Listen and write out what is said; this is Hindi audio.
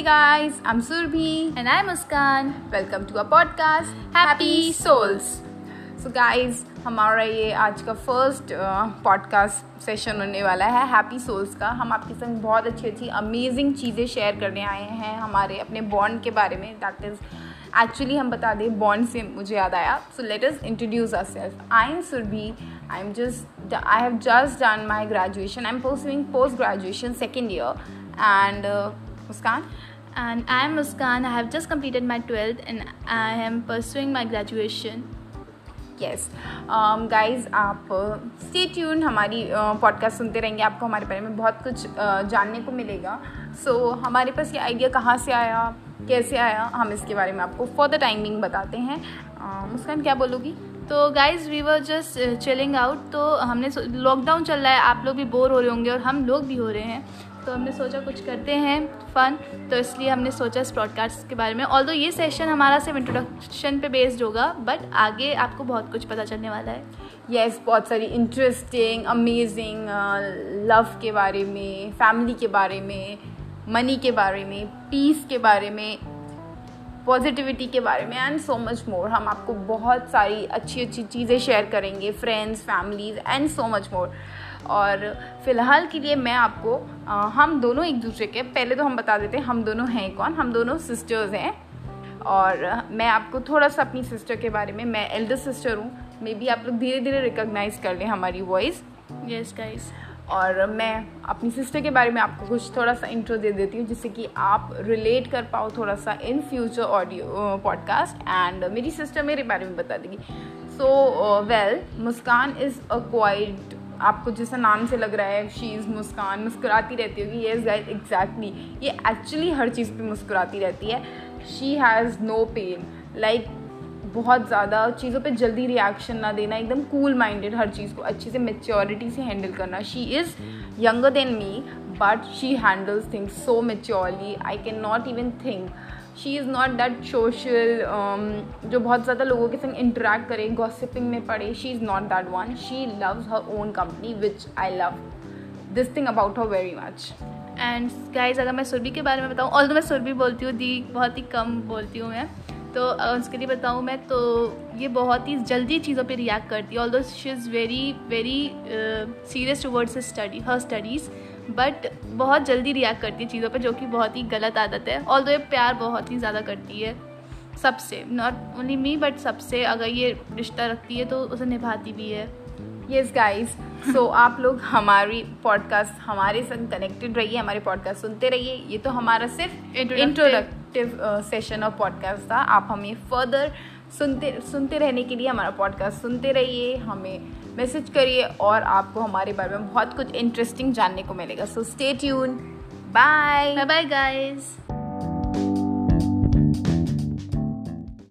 Hey guys, I'm Surbhi And I'm Muskan. Welcome to our podcast Happy Souls. So guys, हमारा ये आज का फ़र्स्ट पॉडकास्ट सेशन होने वाला है हैप्पी सोल्स का। हम आपके संग बहुत अच्छी अच्छी अमेजिंग चीज़ें शेयर करने आए हैं हमारे अपने बॉन्ड के बारे में। दैट इज़ एक्चुअली हम बता दें बॉन्ड से मुझे याद आया। So let us introduce our self I am Surbhi I am just I have just done my graduation I am pursuing post graduation second year and Muskan And I'm Muskan. I have just completed my 12th and I am pursuing my graduation. Yes guys um, आप स्टे uh, ट्यून हमारी पॉडकास्ट uh, सुनते रहेंगे. आपको हमारे बारे में बहुत कुछ uh, जानने को मिलेगा. सो so, हमारे पास ये आइडिया कहाँ से आया? कैसे आया? हम इसके बारे में आपको फॉर द टाइमिंग बताते हैं. मुस्कान क्या बोलोगी? तो guys we were just chilling out तो हमने लॉकडाउन चल रहा है. आप लोग भी बोर हो रहे होंगे और हम लोग भी हो रहे हैं. तो हमने सोचा कुछ करते हैं फ़न तो इसलिए हमने सोचा इस प्रॉडकास्ट के बारे में। ऑल ये सेशन हमारा सिर्फ़ इंट्रोडक्शन पे बेस्ड होगा बट आगे आपको बहुत कुछ पता चलने वाला है। यस yes, बहुत सारी इंटरेस्टिंग अमेजिंग लव के बारे में फैमिली के बारे में मनी के बारे में पीस के बारे में पॉजिटिविटी के बारे में एंड सो मच मोर हम आपको बहुत सारी अच्छी अच्छी चीज़ें शेयर करेंगे friends families and so much more और फ़िलहाल के लिए मैं आपको आ, हम दोनों एक दूसरे के पहले तो हम बता देते हैं हम दोनों हैं कौन? हम दोनों सिस्टर्स हैं। और मैं आपको थोड़ा सा अपनी सिस्टर के बारे में मैं एल्डर सिस्टर हूँ। मे बी आप लोग धीरे धीरे रिकोगनाइज कर लें हमारी वॉइस यस गाइस और मैं अपनी सिस्टर के बारे में आपको कुछ थोड़ा सा इंट्रो दे देती हूँ, जिससे कि आप रिलेट कर पाओ थोड़ा सा in future audio podcast and मेरी सिस्टर मेरे बारे में बता देगी। So well Muskan is a quite आपको जैसा नाम से लग रहा है शी इज़ मुस्कान, मुस्कुराती रहती होगी। येस गाइस एग्जैक्टली ये एक्चुअली हर चीज़ पे मुस्कुराती रहती है। She has no pain like बहुत ज़्यादा चीज़ों पे जल्दी रिएक्शन ना देना एकदम कूल माइंडेड हर चीज़ को अच्छे से मेच्योरिटी से हैंडल करना। She is younger than me but she handles things so maturely I can not even think she is not that social जो बहुत ज़्यादा लोगों के संग इंटरेक्ट करे गॉसिपिंग में पड़े she is not that one she loves her own company which I love this thing about her very much and guys अगर मैं सुरभि के बारे में बताऊँ और तो मैं सुरभि बोलती हूँ दी बहुत ही कम बोलती हूँ मैं तो उसके लिए बताऊँ मैं तो ये बहुत ही जल्दी चीज़ों पे रिएक्ट करती है although she is very very serious towards study her studies but बहुत जल्दी रिएक्ट करती है चीज़ों पे जो कि बहुत ही गलत आदत है ऑल दो ये प्यार बहुत ही ज़्यादा करती है सबसे नॉट ओनली मी बट सबसे अगर ये रिश्ता रखती है तो उसे निभाती भी है। येस गाइज़ सो आप लोग हमारी पॉडकास्ट हमारे संग कनेक्टेड रहिए हमारे पॉडकास्ट सुनते रहिए ये तो हमारा सिर्फ़ इंट्रोडक्टिव सेशन और पॉडकास्ट था। आप हमें फर्दर सुनते सुनते रहने के लिए हमारा पॉडकास्ट सुनते रहिए, हमें मैसेज करिए और आपको हमारे बारे में बहुत कुछ इंटरेस्टिंग जानने को मिलेगा। So stay tune bye bye bye guys